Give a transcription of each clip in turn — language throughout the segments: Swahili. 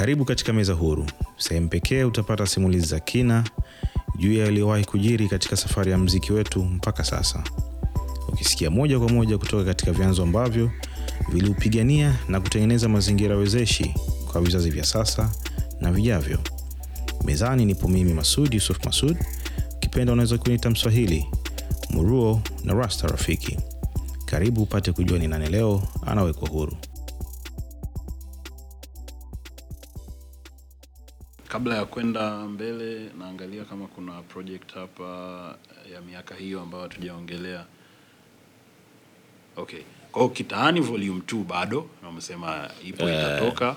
Karibu katika Meza Huru, sehemu pekee utapata simulizi za kina juu ya yaliyowahi kujiri katika safari ya mziki wetu mpaka sasa, ukisikia moja kwa moja kutoka katika vyanzo ambavyo viliupigania na kutengeneza mazingira wezeshi kwa vizazi vya sasa na vijavyo. Mezani nipo mimi Masud Yusuf Masud, ukipenda unaweza kuniita Mswahili Muruo na Rasta Rafiki. Karibu upate kujua ni nani leo anawekwa huru. Kabla ya kwenda mbele, naangalia kama kuna project hapa ya miaka hiyo ambayo hatujaongelea. Okay, kwa hiyo Kitaani volume 2 bado na umesema ipo itatoka.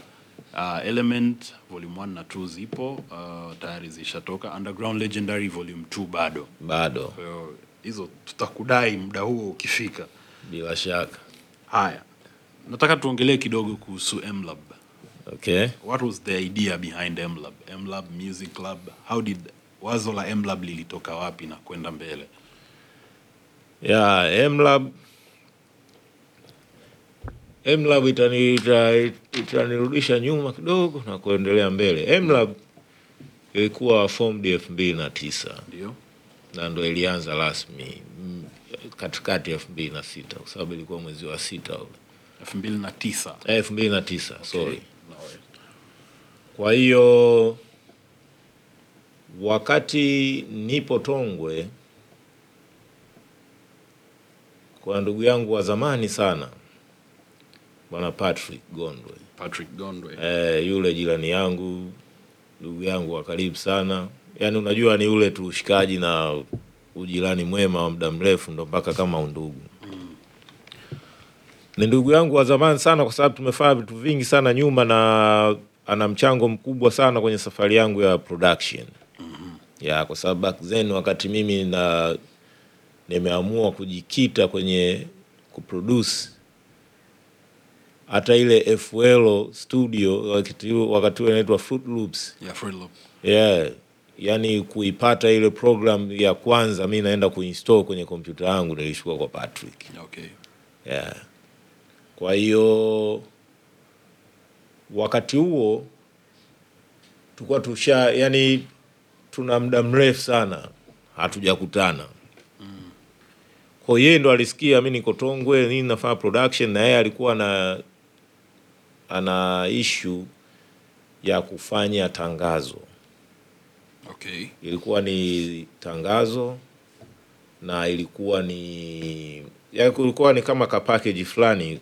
Uh, Element volume 1 na 2 zipo uh, tayari zishatoka. Underground Legendary volume 2 bado. bado Kwa hiyo hizo tutakudai muda huo ukifika. bila shaka. Haya, nataka tuongelee kidogo kuhusu MLab. Okay. What was the idea behind MLab? MLab Music Club. How did wazo la MLab lilitoka wapi na kwenda mbele? Yeah, MLab MLab itani, itanirudisha nyuma kidogo na kuendelea mbele. MLab ilikuwa formed elfu mbili na tisa Ndio. na ndo ilianza rasmi mm, katikati ya elfu mbili na sita kwa sababu ilikuwa mwezi wa sita ule 2009. Eh, elfu mbili na tisa sorry. Kwa hiyo wakati nipo Tongwe kwa ndugu yangu wa zamani sana bwana Patrick Gondwe Patrick Gondwe. eh, yule jirani yangu ndugu yangu wa karibu sana, yaani unajua ni ule tu ushikaji na ujirani mwema wa muda mrefu, ndo mpaka kama undugu. Ni ndugu yangu wa zamani sana, kwa sababu tumefanya vitu vingi sana nyuma, na ana mchango mkubwa sana kwenye safari yangu ya production ya, kwa sababu back then wakati mimi na nimeamua kujikita kwenye kuproduce hata ile FL studio wakati huo inaitwa Fruit Loops. Yeah, Fruit Loop. Yeah. Yani kuipata ile program ya kwanza mi naenda kuinstall kwenye kompyuta yangu nilishukua kwa Patrick. Okay. Yeah. Kwa hiyo wakati huo tulikuwa tusha yani tuna muda mrefu sana hatujakutana. Kwa yeye ndo alisikia mi niko Tongwe nini nafanya production na yeye alikuwa na ana issue ya kufanya tangazo. Okay. Ilikuwa ni tangazo na ilikuwa ni ya kulikuwa ni kama ka package fulani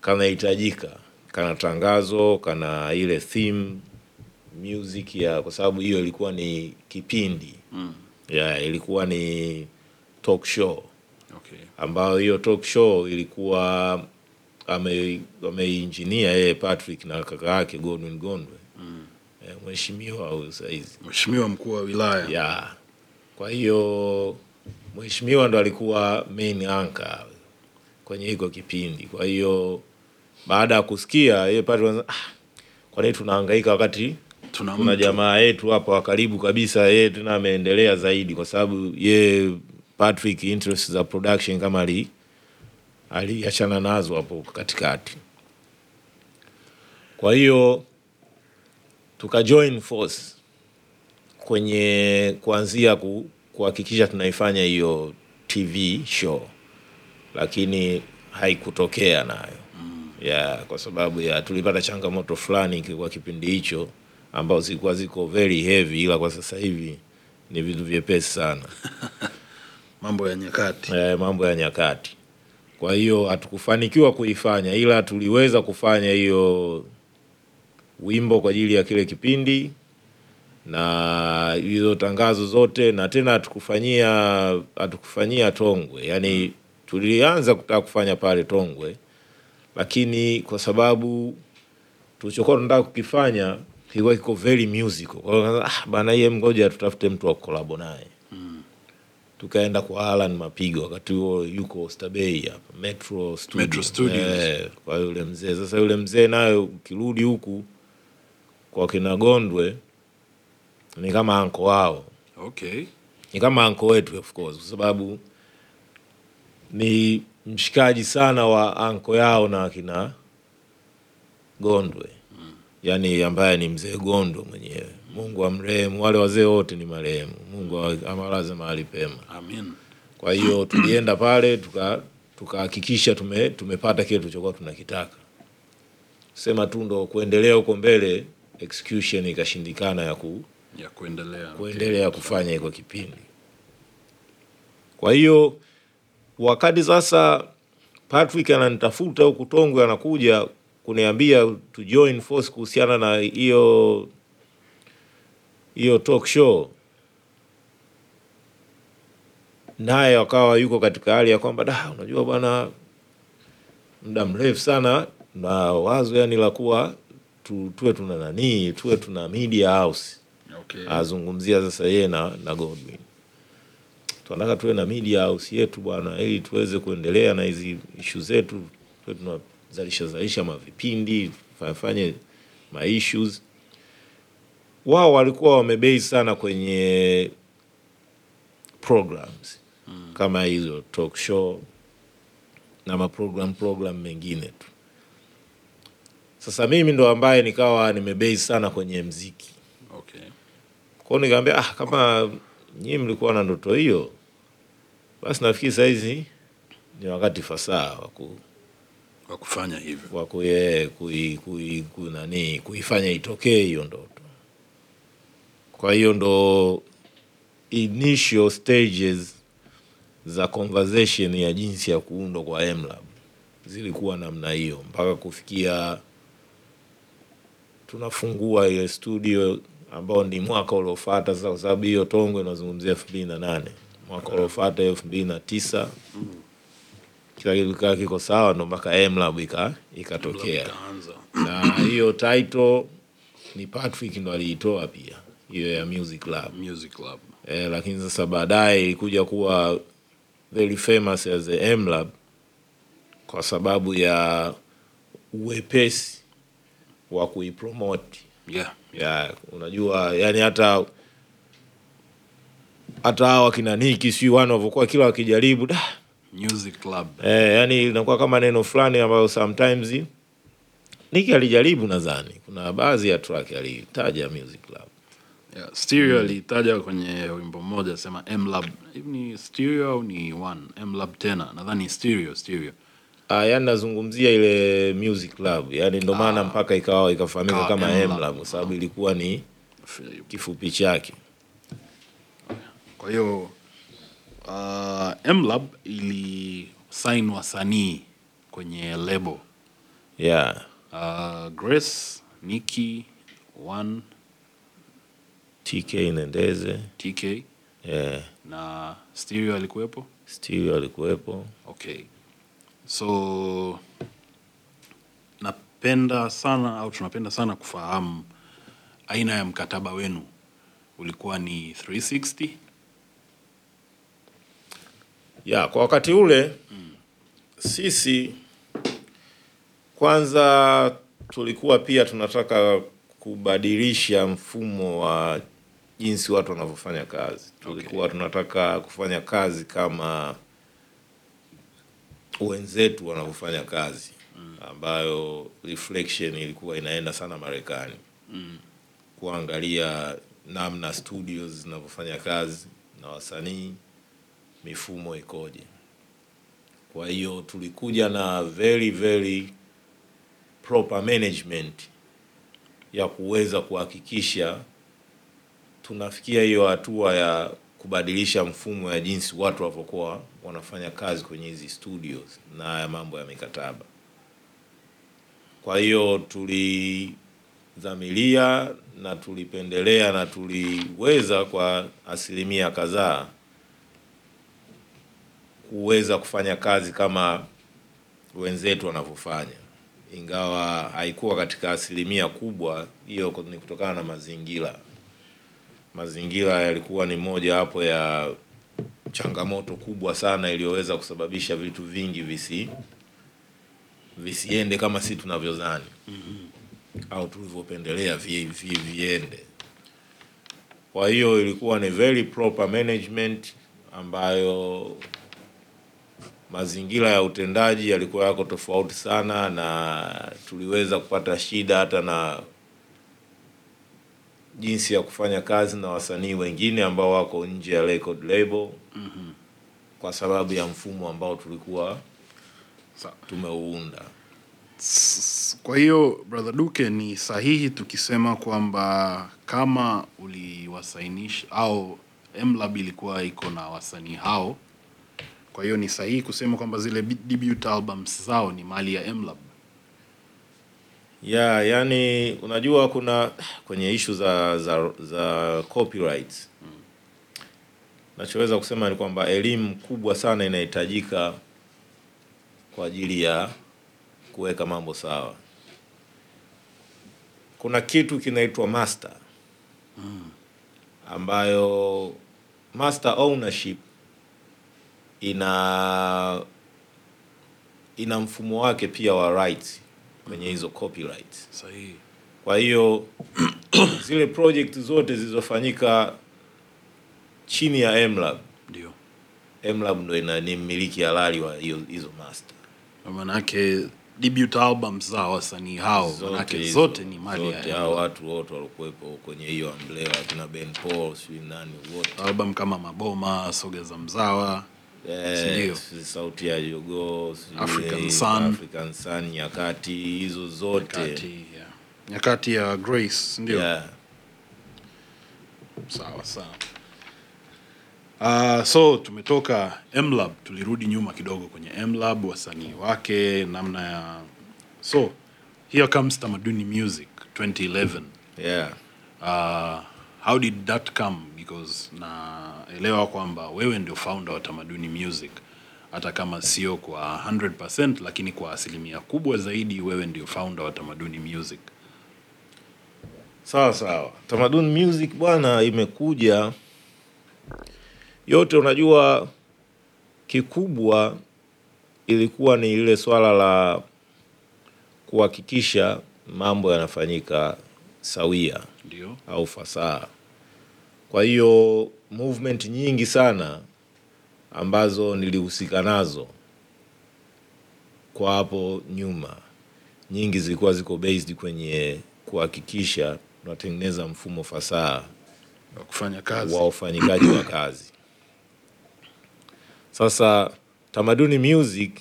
kanahitajika, kana tangazo, kana ile theme music ya, kwa sababu hiyo ilikuwa ni kipindi Mm. ya, ilikuwa ni talk show Okay. ambayo hiyo talk show ilikuwa ame ameinjinia yeye Patrick na kaka yake Godwin Gondwe Mm. eh, mheshimiwa huyu saizi Mheshimiwa mkuu wa wilaya. ya kwa hiyo mheshimiwa ndo alikuwa main anchor kwenye hiko kipindi. Kwa hiyo baada ya kusikia yeye pale ah, kwa nini tunahangaika wakati Tuna tuna jamaa yetu hapa wa karibu kabisa, yeye tena ameendelea zaidi, kwa sababu ye Patrick interest za production kama ali aliachana nazo hapo katikati. Kwa hiyo tuka join force kwenye kuanzia ku, kuhakikisha tunaifanya hiyo TV show, lakini haikutokea nayo ya kwa sababu ya tulipata changamoto fulani kwa kipindi hicho ambao zilikuwa ziko very heavy, ila kwa sasa hivi ni vitu vyepesi sana Mambo ya nyakati. eh, mambo ya nyakati. Kwa hiyo hatukufanikiwa kuifanya, ila tuliweza kufanya hiyo wimbo kwa ajili ya kile kipindi na hizo tangazo zote, na tena hatukufanyia hatukufanyia Tongwe, yani tulianza kutaka kufanya pale Tongwe, lakini kwa sababu tulichokuwa tunataka kukifanya kilikuwa kiko very musical. Kwa hiyo ah, bana, yeye mgoja tutafute mtu wa kolabo naye tukaenda kwa Alan Mapigo, wakati huo yuko Oysterbay hapa Metro Studio. Metro Studios. Eh, kwa yule mzee. Sasa yule mzee naye ukirudi huku kwa kina Gondwe ni kama anko wao, Okay. ni kama anko wetu of course, kwa sababu ni mshikaji sana wa anko yao na akina Gondwe yani ambaye ni mzee Gondwe mwenyewe. Mungu amrehemu, wale wazee wote ni marehemu. Mungu amalaze mahali pema. Amin. Kwa hiyo tulienda pale tuka tukahakikisha tume, tumepata kile tulichokuwa tunakitaka. Sema tu ndo kuendelea huko mbele, execution ikashindikana ya ku, Ya kuendelea. kuendelea kufanya hiko kipindi. Kwa hiyo wakati sasa Patrick ananitafuta huku Tongwe, anakuja kuniambia to join force kuhusiana na hiyo hiyo talk show, naye akawa yuko katika hali ya kwamba da, unajua bwana, muda mrefu sana na wazo yani la kuwa tu, tuwe tuna nanii tuwe tuna media house Okay. azungumzia sasa yeye na, na Godwin. Tunataka tuwe na media house yetu bwana, ili tuweze kuendelea na hizi ishu zetu, tuwe tunazalisha zalisha mavipindi fanye ma issues. Wao walikuwa wamebei sana kwenye programs kama hizo talk show na maprogram program mengine tu. Sasa mimi ndo ambaye nikawa nimebei sana kwenye mziki Okay. kwao nikaambia ah, kama nyinyi mlikuwa na ndoto hiyo, basi nafikiri sahizi ni wakati fasaha wa ku- Kwa kufanya hivyo. wa kui- kui- ku- nani kuifanya itokee hiyo ndoto. Kwa hiyo ndo initial stages za conversation ya jinsi ya kuundwa kwa MLab zilikuwa namna hiyo mpaka kufikia tunafungua ile studio ambao ni mwaka uliofuata sasa, kwa sababu hiyo Tongwe inazungumzia elfu mbili na nane mwaka uliofuata elfu mbili na tisa kila kitu kaa kiko sawa, ndo mpaka MLab ikatokea na hiyo title ni Patrick ndo aliitoa pia hiyo ya Music Club. Music Club. eh, lakini sasa baadaye ilikuja kuwa very famous as the MLab kwa sababu ya uwepesi wa kuipromote Yeah. Ya unajua yani hata hata hawa kina Niki sijui wana walivyokuwa kila wakijaribu da Music Club. Eh, yani inakuwa kama neno fulani ambayo sometimes Niki alijaribu nadhani. Kuna baadhi ya track alitaja Music Club. Yeah. Stereo alitaja kwenye wimbo mmoja sema M Lab. Hivi ni stereo au ni one? M Lab tena. Nadhani stereo, stereo. Ah, yani nazungumzia ile Music Club. Yani ndo maana mpaka ikawa ikafahamika Ikawa kama M-Lab. Kwa sababu ilikuwa ni kifupi chake. Kwa hiyo uh, ili sign wasanii kwenye lebo. Yeah. Uh, Grace, Nikki, One, TK Nendeze, TK yeah. na Stereo alikuwepo. Stereo alikuwepo. Okay. So napenda sana au tunapenda sana kufahamu aina ya mkataba wenu. Ulikuwa ni 360 Ya, kwa wakati ule sisi kwanza tulikuwa pia tunataka kubadilisha mfumo wa jinsi watu wanavyofanya kazi. Tulikuwa tunataka kufanya kazi kama wenzetu wanavyofanya kazi, ambayo reflection ilikuwa inaenda sana Marekani kuangalia namna studios zinavyofanya kazi na wasanii mifumo ikoje. Kwa hiyo tulikuja na very very proper management ya kuweza kuhakikisha tunafikia hiyo hatua ya kubadilisha mfumo ya jinsi watu walivyokuwa wanafanya kazi kwenye hizi studios na haya mambo ya mikataba. Kwa hiyo tulidhamiria na tulipendelea na tuliweza kwa asilimia kadhaa kuweza kufanya kazi kama wenzetu wanavyofanya, ingawa haikuwa katika asilimia kubwa. Hiyo ni kutokana na mazingira. Mazingira yalikuwa ni moja hapo ya changamoto kubwa sana iliyoweza kusababisha vitu vingi visi visiende kama si tunavyodhani au tulivyopendelea vi, vi, viende. Kwa hiyo ilikuwa ni very proper management ambayo mazingira ya utendaji yalikuwa yako tofauti sana, na tuliweza kupata shida hata na jinsi ya kufanya kazi na wasanii wengine ambao wako nje ya record label kwa sababu ya mfumo ambao tulikuwa tumeuunda. Kwa hiyo brother Duke, ni sahihi tukisema kwamba kama uliwasainisha au MLab ilikuwa iko na wasanii hao, kwa hiyo ni sahihi kusema kwamba zile debut albums zao ni mali ya MLab. Ya yani unajua kuna kwenye ishu za za, za copyright nachoweza kusema ni kwamba elimu kubwa sana inahitajika kwa ajili ya kuweka mambo sawa. Kuna kitu kinaitwa master ambayo master ownership ina ina mfumo wake pia wa rights kwenye hizo copyright. Sahihi. Kwa hiyo zile project zote zilizofanyika chini ya MLab, Ndio. MLab ndo ina ni mmiliki halali wa hizo master. Kwa yake debut albums za wasanii hao manake hizo, zote ni mali zote ya hao watu wote walikuwepo kwenye hiyo umbrella, kina Ben Paul, sijui nani wote Album kama Maboma, Soga za Mzawa? Eh, sauti ya jogoo African eh, Sun. African Sun, nyakati hizo zote nyakati ya, nyakati ya Grace, ndio. yeah. Sawa sawa. Uh, so tumetoka MLab, tulirudi nyuma kidogo kwenye MLab, wasanii wake, namna ya so here comes Tamaduni Music 2011. Yeah. Uh, how did that come? Because naelewa kwamba wewe ndio founder wa Tamaduni Music, hata kama sio kwa 100% lakini kwa asilimia kubwa zaidi wewe ndio founder wa Tamaduni Music. Sawa sawa. Tamaduni Music bwana, imekuja yote. Unajua, kikubwa ilikuwa ni ile swala la kuhakikisha mambo yanafanyika sawia Ndio. au fasaha. Kwa hiyo movement nyingi sana ambazo nilihusika nazo kwa hapo nyuma, nyingi zilikuwa ziko based kwenye kuhakikisha tunatengeneza mfumo fasaha Wa kufanya kazi. wa ufanyikaji wa kazi. Sasa Tamaduni Music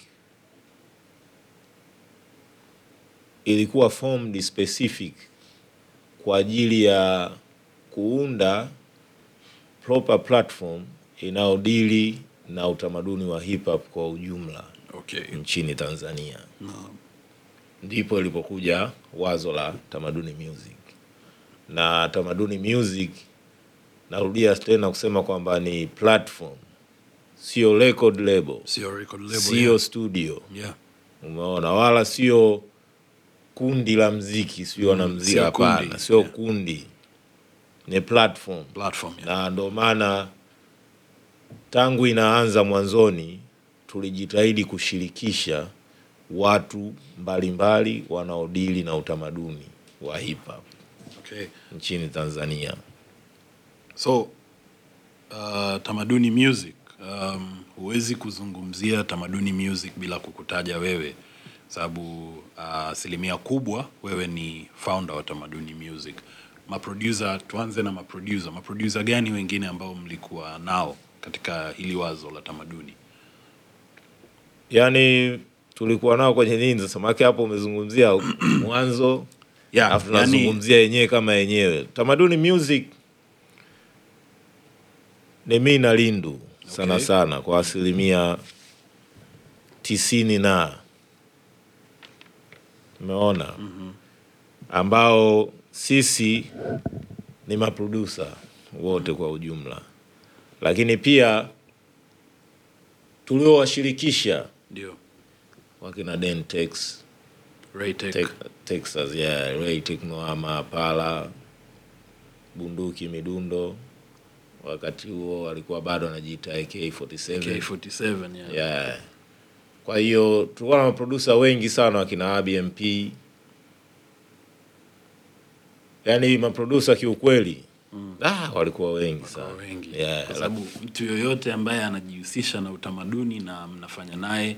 ilikuwa formed specific kwa ajili ya kuunda proper platform inayodili na utamaduni wa hip hop kwa ujumla Okay. nchini Tanzania. no. Ndipo ilipokuja wazo la Tamaduni Music. Na Tamaduni Music, narudia tena kusema kwamba ni platform, sio record label, Sio record label. sio yeah. studio, Yeah. umeona, wala sio kundi la mziki, sio wanamziki, hapana, sio kundi, ni platform Platform. Yeah. na ndo maana tangu inaanza mwanzoni tulijitahidi kushirikisha watu mbalimbali wanaodili na utamaduni wa hip hop Okay. nchini Tanzania. So uh, Tamaduni Music um, huwezi kuzungumzia Tamaduni Music bila kukutaja wewe, sababu uh, asilimia kubwa wewe ni founder wa Tamaduni Music. Maproducer, tuanze na maproducer. Maproducer gani wengine ambao mlikuwa nao katika hili wazo la Tamaduni? Yani tulikuwa nao kwenye nini sasa? Maana hapo umezungumzia mwanzo Yeah, yani- tunazungumzia yenyewe kama yenyewe. Tamaduni Music ni mimi na Lindu sana Okay. sana kwa asilimia tisini na umeona, ambao sisi ni maproducer wote kwa ujumla, lakini pia tuliowashirikisha Ndio. wakina Dentex Texas, yeah, Ray Technoama, Pala, Bunduki Midundo. Wakati huo alikuwa bado anajiita AK47. AK47, yeah. Yeah. Kwa hiyo tulikuwa na maproducer wengi sana wakina ABMP. Yaani maprodusa kiukweli. Ah, walikuwa wengi sana. Wengi Yeah, kwa sababu mtu yoyote ambaye anajihusisha na utamaduni na mnafanya naye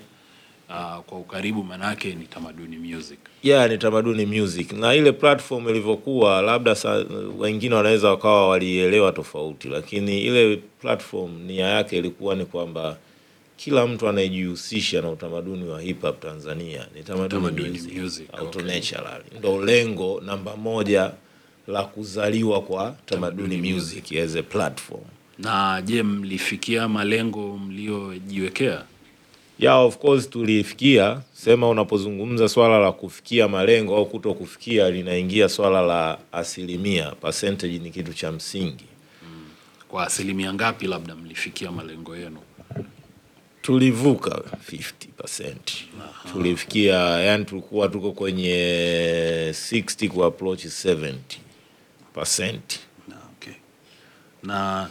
uh, kwa ukaribu, manake ni Tamaduni Music. yeah, ni Tamaduni Music na ile platform ilivyokuwa, labda sa, wengine wanaweza wakawa walielewa tofauti, lakini ile platform nia yake ilikuwa ni kwamba kila mtu anayejihusisha na utamaduni wa hip hop Tanzania ni Tamaduni, Tamaduni Music, Music, auto okay. natural ndo lengo namba moja la kuzaliwa kwa Tamaduni, Music as a platform. Na je, mlifikia malengo mliojiwekea? Yeah, of course tulifikia. Sema unapozungumza swala la kufikia malengo au kuto kufikia, linaingia swala la asilimia, percentage ni kitu cha msingi. Kwa asilimia ngapi labda mlifikia malengo yenu? Tulivuka 50%. Tulifikia, yani tulikuwa tuko kwenye 60 ku approach 70%. Na, okay. Na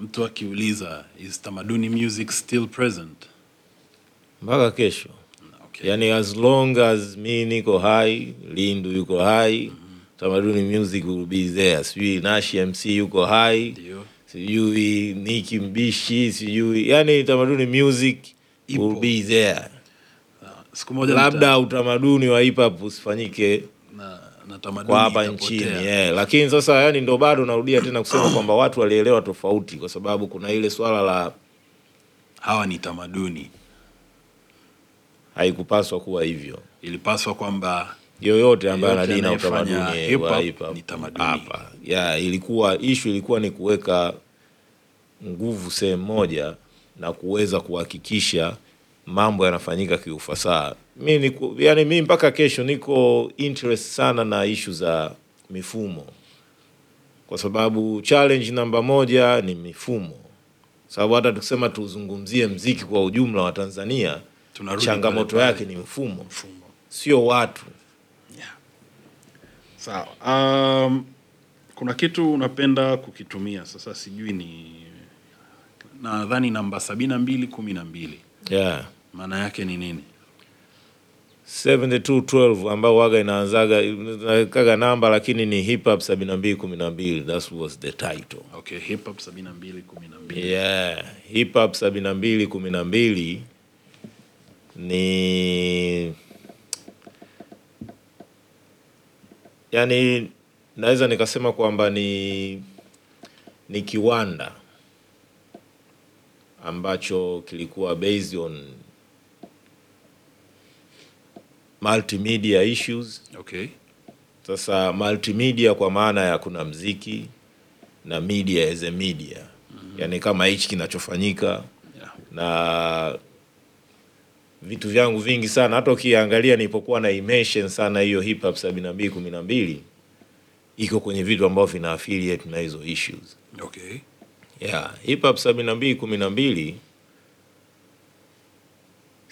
mtu akiuliza is Tamaduni Music still present? Mpaka kesho. Okay. Yani as long as mi niko hai, Lindu yuko hai, Tamaduni Music will be there. Sijui Nashi MC yuko hai. Ndio. sijui Niki Mbishi, sijui yani Tamaduni Music Ipo. will be there. Siku moja Labda utamaduni wa hip hop usifanyike na, na tamaduni kwa hapa nchini yeah. Lakini sasa yani ndo bado narudia tena kusema kwamba watu walielewa tofauti, kwa sababu kuna ile swala la Hawa ni tamaduni, haikupaswa kuwa hivyo. ilipaswa kwamba Yoyote ambaye ana dini na utamaduni wa hip hop ni tamaduni. hapa, yeah, ilikuwa ishu ilikuwa ni kuweka nguvu sehemu moja na kuweza kuhakikisha mambo yanafanyika kiufasaha. Mi niku, yani mi mpaka kesho niko interest sana na ishu za mifumo, kwa sababu challenge namba moja ni mifumo, sababu hata tukisema tuzungumzie mziki kwa ujumla wa Tanzania, Tunarudi changamoto yake ni mfumo, mfumo. sio watu. Sawa. Um, kuna kitu unapenda kukitumia sasa, sijui ni nadhani namba sabini na mbili kumi na mbili yeah. Maana yake ni nini? 7212 ambao waga inaanzaga kaga namba lakini ni hip hop 7212 that was the title. Okay, hip hop sabini na mbili kumi na mbili. Yeah hip hop 7212 ni yani naweza nikasema kwamba ni ni kiwanda ambacho kilikuwa based on multimedia issues. Okay. Sasa multimedia kwa maana ya kuna mziki na media as a media mm -hmm. Yani kama hichi kinachofanyika yeah. na vitu vyangu vingi sana hata ukiangalia nilipokuwa na immersion sana hiyo hip hop 72 12 iko kwenye vitu ambavyo vina affiliate na hizo issues. Okay. Yeah, hip hop 72 12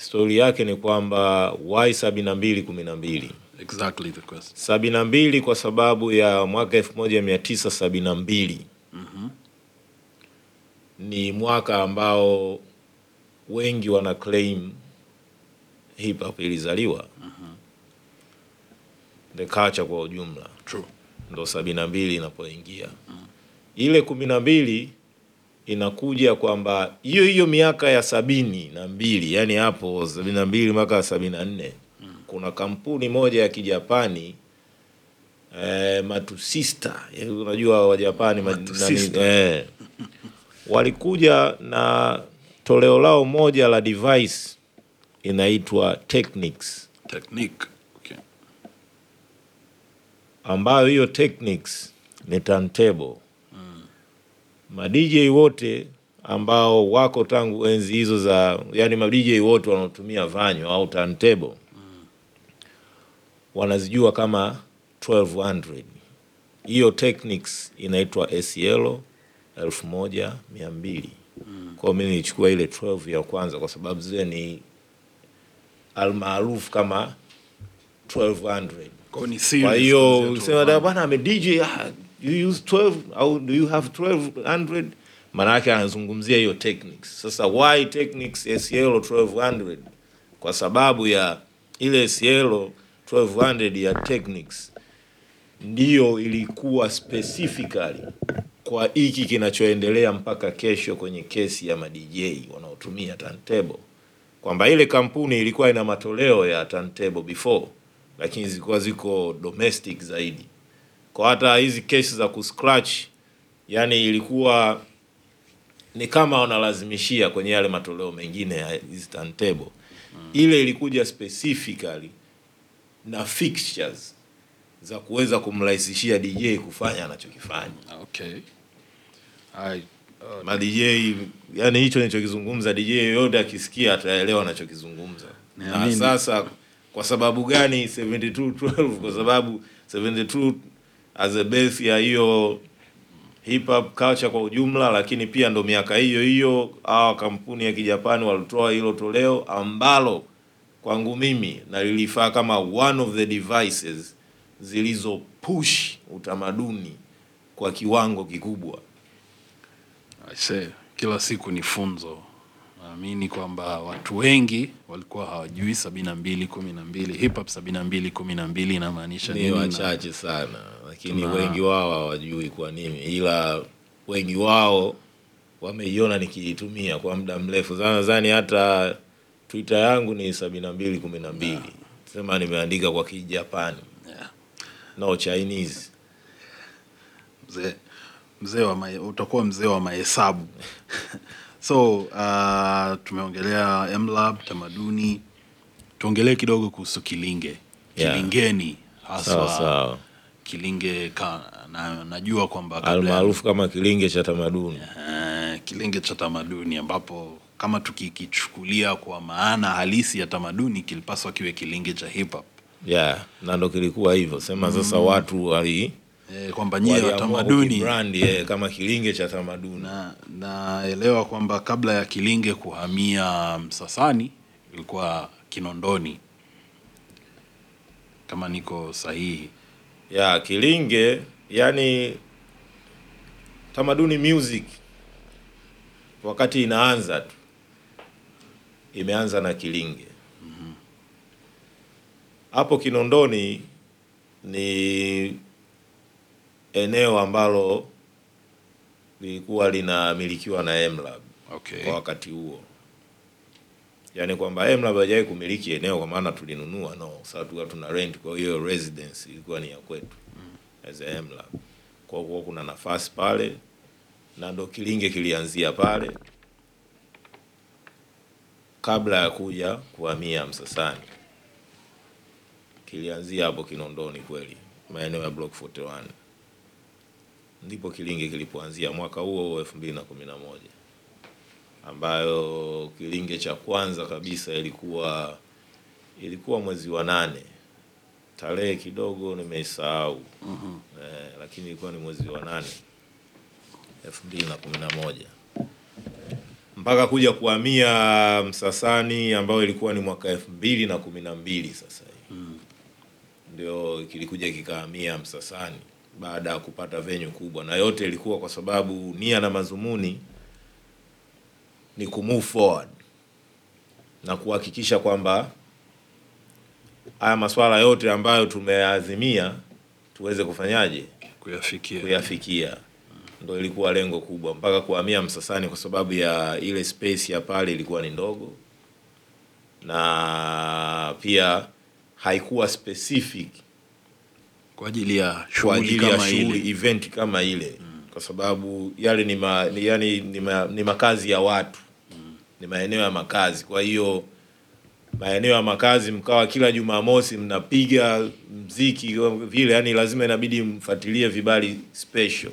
stori yake ni kwamba why sabini na mbili kumi na mbili? Exactly the question. sabini na mbili kwa sababu ya mwaka elfu moja mia tisa sabini na mbili. Ni mwaka ambao wengi wana claim hip hop ilizaliwa. The culture kwa ujumla. True. ndo sabini na mbili inapoingia. Ile kumi na mbili inakuja kwamba hiyo hiyo miaka ya sabini na mbili yani hapo sabini na mbili mpaka sabini na nne kuna kampuni moja ya kijapani eh, matusista eh, unajua wajapani Matusista. nani- eh, walikuja na toleo lao moja la device inaitwa Technics Technique. Okay. ambayo hiyo Technics ni turntable. Ma DJ wote ambao wako tangu enzi hizo za yani madj wote wanaotumia vanyo au turntable wanazijua kama 1200. Hiyo techniques inaitwa SL elfu moja mia mbili. Kwa mimi nilichukua ile 12 ya kwanza kwa sababu zile ni almaarufu kama 1200. Kwa hiyo sema bwana ame DJ you use 12 au do you have 1200 maana yake anazungumzia hiyo techniques. Sasa why techniques SL 1200? Kwa sababu ya ile SL 1200 ya techniques ndiyo ilikuwa specifically kwa hiki kinachoendelea mpaka kesho kwenye kesi ya madj wanaotumia turntable kwamba ile kampuni ilikuwa ina matoleo ya turntable before, lakini zilikuwa ziko domestic zaidi. Kwa hata hizi kesi za kuscratch, yani ilikuwa ni kama wanalazimishia kwenye yale matoleo mengine ya hizi turntable. Ile ilikuja specifically na fixtures za kuweza kumrahisishia DJ kufanya anachokifanya. Okay. Hai, Ma DJ yani hicho nilichokizungumza DJ yoyote akisikia ataelewa anachokizungumza. Na sasa kwa sababu gani 7212 kwa sababu 72 as a base ya hiyo hip hop culture kwa ujumla, lakini pia ndo miaka hiyo hiyo hawa kampuni ya Kijapani walitoa hilo toleo ambalo kwangu mimi nalilifaa kama one of the devices zilizo push utamaduni kwa kiwango kikubwa. I say, kila siku ni funzo. Naamini kwamba watu wengi walikuwa hawajui sabini na mbili kumi na mbili hip hop sabini na mbili kumi na mbili inamaanisha nini ni wachache sana, lakini Tuna- wengi wao hawajui kwa nini, ila wengi wao wameiona nikiitumia kwa muda mrefu. Sana. Nadhani hata Twitter yangu ni sabini na mbili kumi na mbili. Sema nimeandika kwa Kijapani. Yeah. no Chinese. mzee mzee wa mae, utakuwa mzee wa mahesabu. So uh, tumeongelea mlab tamaduni. Tuongelee kidogo kuhusu kilinge. Yeah. kilingeni haswa kilinge ka, na, najua kwamba almaarufu kama kilinge cha tamaduni. uh, kilinge cha tamaduni ambapo kama tukikichukulia kwa maana halisi ya tamaduni kilipaswa kiwe kilinge cha hip hop Yeah, na ndo kilikuwa hivyo. Sema sasa watu wali e, kwamba nyie wa tamaduni brand e, kama kilinge cha tamaduni. na naelewa kwamba kabla ya kilinge kuhamia Msasani ilikuwa Kinondoni kama niko sahihi. Ya kilinge yani tamaduni music wakati inaanza tu imeanza na kilinge. Hapo kinondoni ni eneo ambalo lilikuwa linamilikiwa na Emlab Okay. kwa wakati huo yani kwamba eh, hey, mlaba hajai kumiliki eneo kwa maana tulinunua, no, sasa tulikuwa tuna rent, kwa hiyo residence ilikuwa ni ya kwetu mm. as a mlaba. Kwa hiyo kuna nafasi pale na ndo kilinge kilianzia pale kabla ya kuja kuhamia Msasani, kilianzia hapo Kinondoni kweli, maeneo ya block 41 ndipo kilinge kilipoanzia mwaka huo huo 2011 ambayo kilinge cha kwanza kabisa ilikuwa ilikuwa mwezi wa nane. Tarehe kidogo nimeisahau eh, lakini ilikuwa ni mwezi wa nane. Elfu mbili na kumi na moja. Mpaka kuja kuhamia Msasani ambayo ilikuwa ni mwaka elfu mbili na kumi na mbili sasa hivi. Ndio kilikuja kikahamia Msasani baada ya kupata venyu kubwa, na yote ilikuwa kwa sababu nia na mazumuni ni kumove forward na kuhakikisha kwamba haya masuala yote ambayo tumeyaazimia tuweze kufanyaje? Kuyafikia. kuyafikia. Ndo ilikuwa lengo kubwa. Mpaka kuhamia Msasani, kwa sababu ya ile space ya pale ilikuwa ni ndogo, na pia haikuwa specific Kwa ajili ya shughuli kama event kama ile kwa sababu yale ni, ma, ni, yani, ni, ma, ni makazi ya watu. Ni maeneo ya makazi. Kwa hiyo maeneo ya makazi mkawa kila Jumamosi mnapiga mziki vile, yani lazima inabidi mfuatilie vibali special.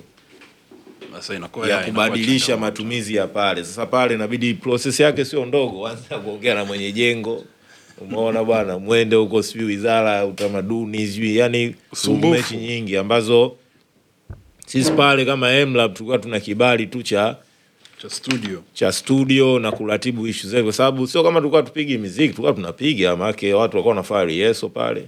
Sasa inakuwa ya ya- kubadilisha matumizi ya pale. Sasa pale inabidi process yake sio ndogo, anza kuongea na mwenye jengo. Umeona bwana, mwende huko sijui wizara ya utamaduni sijui, yani mechi nyingi ambazo sisi pale kama MLAB tulikuwa tuna kibali tu cha cha studio. cha studio na kuratibu ishu zetu, kwa sababu sio kama tulikuwa tupigi miziki, tulikuwa tunapiga, maake watu walikuwa wanafanya rieso pale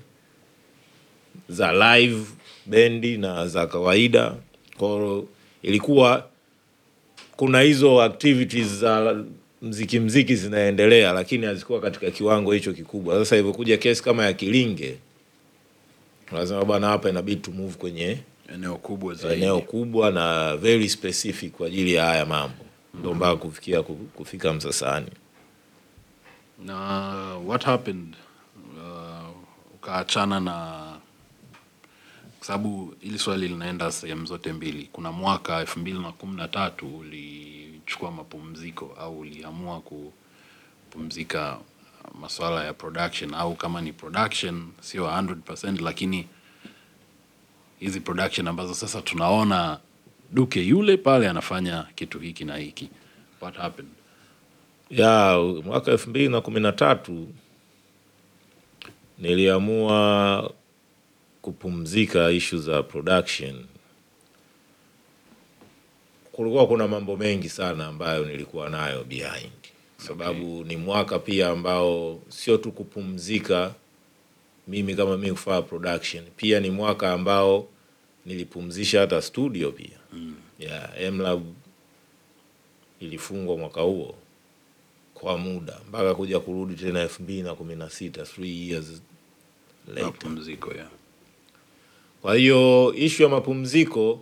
za live bendi na za kawaida. kwao, ilikuwa kuna hizo activities za mziki mziki zinaendelea, lakini hazikuwa katika kiwango hicho kikubwa. Sasa ilivyokuja kesi kama ya Kilinge, lazima bwana, hapa inabidi tumove kwenye Eneo kubwa zaidi. eneo kubwa na very specific kwa ajili ya haya mambo ndo mpaka kufikia kufika Msasani. na what happened uh, ukaachana na kwa sababu hili swali linaenda sehemu zote mbili kuna mwaka elfu mbili na kumi na tatu ulichukua mapumziko au uliamua kupumzika masuala ya production au kama ni production sio 100% lakini hizi production ambazo sasa tunaona duke yule pale anafanya kitu hiki na hiki. What happened? Ya mwaka elfu mbili na kumi na tatu niliamua kupumzika ishu za production. Kulikuwa kuna mambo mengi sana ambayo nilikuwa nayo behind, sababu ni mwaka pia ambao sio tu kupumzika mimi kama mimi kufanya production, pia ni mwaka ambao nilipumzisha hata studio pia mm. yeah, MLab ilifungwa mwaka huo kwa muda mpaka kuja kurudi tena elfu mbili na kumi na sita three years later. mapumziko ya Kwa hiyo ishu ya mapumziko,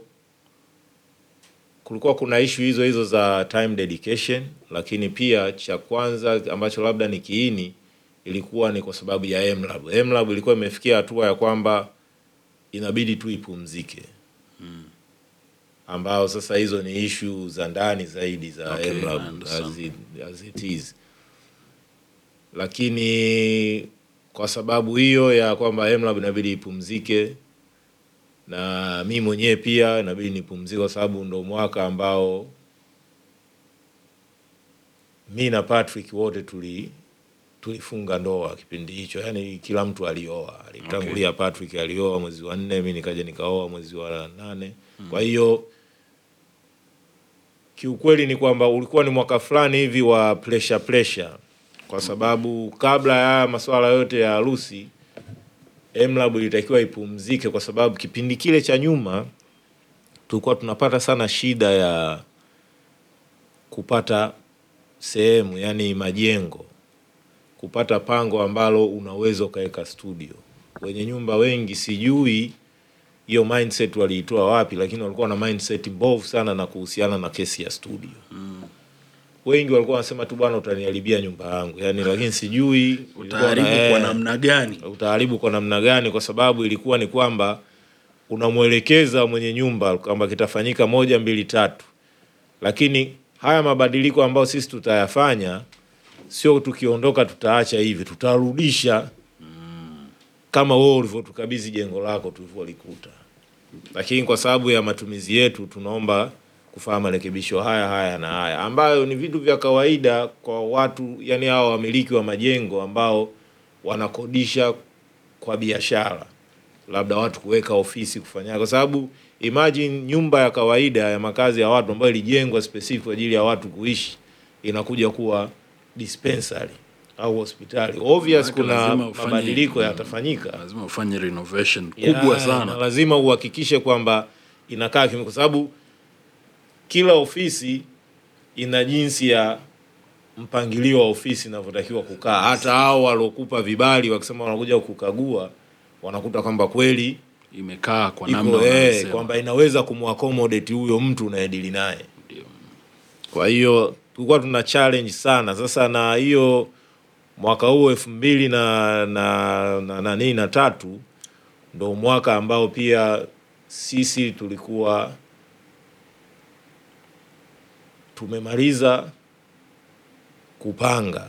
kulikuwa kuna ishu hizo hizo za time dedication, lakini pia cha kwanza ambacho labda ni kiini ilikuwa ni kwa sababu ya MLab. MLab ilikuwa imefikia hatua ya kwamba inabidi tu ipumzike ambao sasa hizo ni ishu za ndani zaidi za Okay, MLab as it, as it is. Lakini kwa sababu hiyo ya kwamba MLab inabidi ipumzike na mi mwenyewe pia inabidi nipumzike kwa sababu ndo mwaka ambao mi na Patrick wote tuli tulifunga ndoa kipindi hicho, yani kila mtu alioa. Alitangulia Patrick alioa mwezi wa nne, mi nikaja nikaoa mwezi wa nane. Kwa hiyo kiukweli ni kwamba ulikuwa ni mwaka fulani hivi wa pressure pressure, kwa sababu kabla ya haya masuala yote ya harusi MLab ilitakiwa ipumzike, kwa sababu kipindi kile cha nyuma tulikuwa tunapata sana shida ya kupata sehemu, yani majengo, kupata pango ambalo unaweza ukaweka studio. Wenye nyumba wengi sijui hiyo mindset waliitoa wapi, lakini walikuwa na mindset mbovu sana na kuhusiana na kesi ya studio. Wengi walikuwa wanasema tu bwana, utaniharibia nyumba yangu yani, lakini sijui na- utaharibu kwa eh, namna gani utaharibu kwa namna gani? Kwa sababu ilikuwa ni kwamba unamwelekeza mwenye nyumba kwamba kitafanyika moja mbili tatu, lakini haya mabadiliko ambayo sisi tutayafanya sio tukiondoka tutaacha hivi, tutarudisha. Kama wewe ulivyotukabidhi jengo lako tulivyolikuta, lakini kwa sababu ya matumizi yetu tunaomba kufanya marekebisho haya haya na haya, ambayo ni vitu vya kawaida kwa watu, yani hao wamiliki wa majengo ambao wanakodisha kwa biashara, labda watu kuweka ofisi kufanya, kwa sababu imagine nyumba ya kawaida ya makazi ya watu ambayo ilijengwa specific kwa ajili ya watu kuishi inakuja kuwa dispensary au hospitali. Obvious kuna mabadiliko yatafanyika lazima ufanye renovation kubwa sana lazima uhakikishe kwamba inakaa kwa sababu kila ofisi ina jinsi ya mpangilio wa ofisi inavyotakiwa kukaa. Hata hao waliokupa vibali wakisema wanakuja kukagua, wanakuta kwamba kweli imekaa kwa namna eh, kwamba inaweza kumwaccommodate huyo mtu unayedili naye. Kwa hiyo tulikuwa tuna challenge sana. Sasa, na hiyo mwaka huo elfu mbili na na na, na, na, na tatu ndo mwaka ambao pia sisi tulikuwa tumemaliza kupanga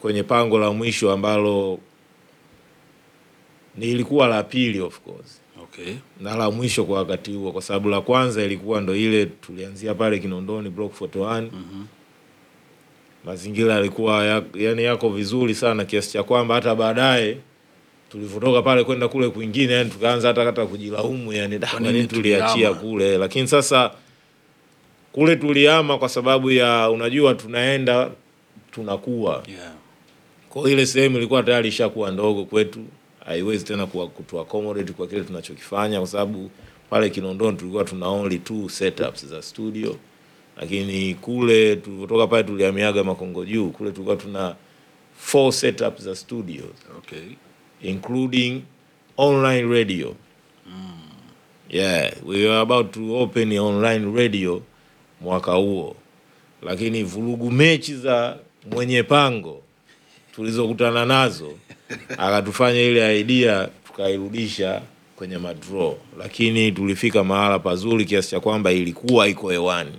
kwenye pango la mwisho ambalo nilikuwa la pili of course Okay. na la mwisho kwa wakati huo, kwa sababu la kwanza ilikuwa ndo ile tulianzia pale Kinondoni block 41. Mhm. Mazingira yalikuwa ya, yani yako vizuri sana kiasi cha kwamba hata baadaye tulivyotoka pale kwenda kule kwingine, yani tukaanza hata hata kujilaumu, yani Kwa nini tuliachia kule. Lakini sasa kule tuliama kwa sababu ya unajua, tunaenda tunakuwa Yeah. kwa ile sehemu ilikuwa tayari ishakuwa ndogo kwetu, haiwezi tena kuwa kutu accommodate kwa kile tunachokifanya, kwa sababu pale Kinondoni tulikuwa tuna only two setups za studio, lakini kule tulivyotoka pale tulihamiaga Makongo Juu, kule tulikuwa tuna four setups za studio. Okay. including online radio. Yeah, we were about to open online radio mwaka huo, lakini vurugu mechi za mwenye pango tulizokutana nazo akatufanya ile idea tukairudisha kwenye madraw, lakini tulifika mahala pazuri kiasi cha kwamba ilikuwa iko hewani,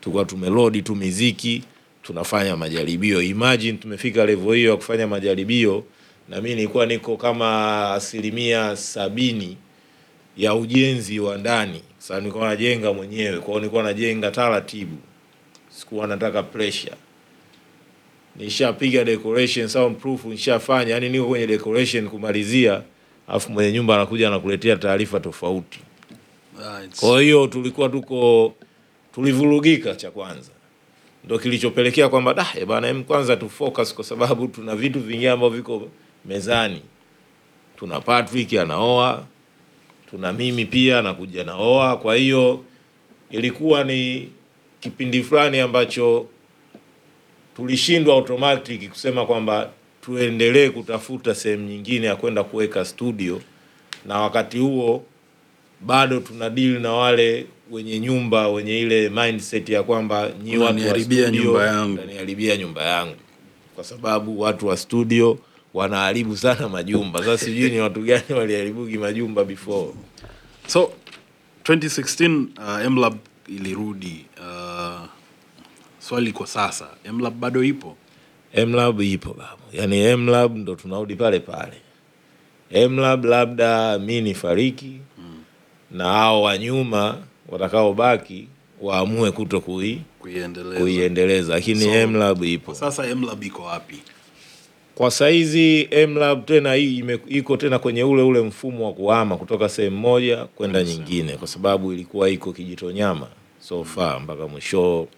tulikuwa tumelodi tu miziki tunafanya majaribio. Imagine tumefika level hiyo ya kufanya majaribio, na mimi nilikuwa niko kama asilimia sabini ya ujenzi wa ndani. Sasa nilikuwa najenga mwenyewe, kwa hiyo nilikuwa najenga taratibu, sikuwa nataka pressure. Nishapiga decoration soundproof, nishafanya yani, niko kwenye decoration kumalizia, afu mwenye nyumba anakuja anakuletea taarifa tofauti. Kwa hiyo tulikuwa tuko tulivurugika, cha kwanza ndo kilichopelekea kwamba da eh bana, em, kwanza tu focus kwa sababu tuna vitu vingine ambavyo viko mezani. Tuna Patrick anaoa, tuna mimi pia nakuja naoa. Kwa hiyo ilikuwa ni kipindi fulani ambacho tulishindwa automatic kusema kwamba tuendelee kutafuta sehemu nyingine ya kwenda kuweka studio, na wakati huo bado tuna deal na wale wenye nyumba wenye ile mindset ya kwamba nyi watu wa studio nyumba yangu. nyumba yangu, kwa sababu watu wa studio wanaharibu sana majumba. Sasa sijui ni watu gani waliharibuki majumba before. So 2016 uh, MLab ilirudi. Uh, swali kwa sasa, MLab bado ipo? MLab ipo babu, yaani MLab ndo tunarudi pale pale. MLab labda mi nifariki na hao wa nyuma watakaobaki waamue kuto kui Kuiendeleza. kuiendeleza, lakini So, MLab ipo sasa MLab iko wapi? kwa saizi. MLab tena hii iko tena kwenye ule ule mfumo wa kuhama kutoka sehemu moja kwenda nyingine, kwa sababu ilikuwa iko Kijitonyama so far mpaka mwisho,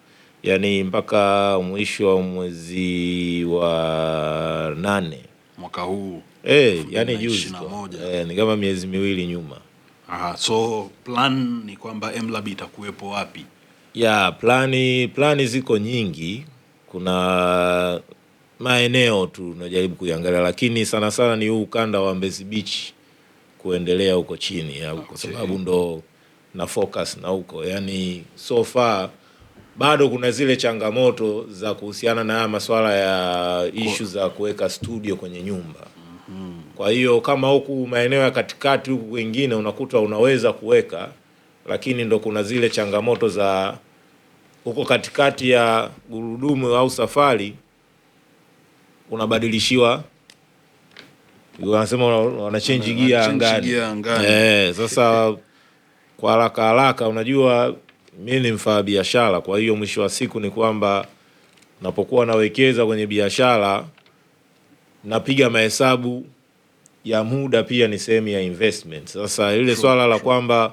yani mpaka mwisho wa mwezi wa nane Mwaka huu. e, yani juzi. Eh, ni kama miezi miwili nyuma. Aha, so plan ni kwamba MLab itakuwepo wapi? Ya plani plani ziko nyingi, kuna maeneo tu unajaribu kuiangalia, lakini sana sana ni huu ukanda wa Mbezi Beach kuendelea huko chini ya, kwa sababu ndo na focus na huko, yani so far bado kuna zile changamoto za kuhusiana na haya masuala ya ishu za kuweka studio kwenye nyumba. Kwa hiyo kama huku maeneo ya katikati huku kwingine unakuta unaweza kuweka, lakini ndo kuna zile changamoto za huko katikati ya gurudumu au safari unabadilishiwa, wanasema wanachenji gia angani. gia angani. Eh, sasa kwa haraka haraka, unajua mi ni mfanya biashara, kwa hiyo mwisho wa siku ni kwamba napokuwa nawekeza kwenye biashara napiga mahesabu ya muda, pia ni sehemu ya investment. Sasa ile swala la kwamba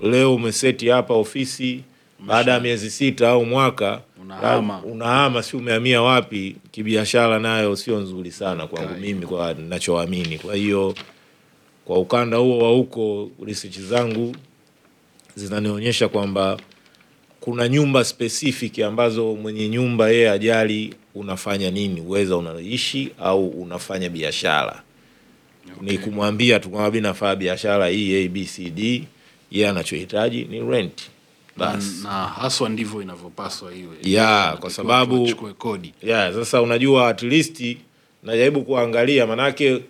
leo umeseti hapa ofisi baada ya miezi sita au mwaka Unahama. unahama, si umehamia wapi? Kibiashara nayo sio nzuri sana kwangu mimi, kwa nachoamini. Kwa hiyo kwa ukanda huo wa huko, research zangu zinanionyesha kwamba kuna nyumba specific ambazo mwenye nyumba yeye ajali unafanya nini, uweza unaishi au unafanya biashara ni kumwambia tu kwamba nafanya biashara hii ABCD, yeye anachohitaji ni rent na haswa ndivyo inavyopaswa iwe. Ya, Inatakiwa kwa sababu- kodi. Yeah, sasa unajua at least najaribu kuangalia manake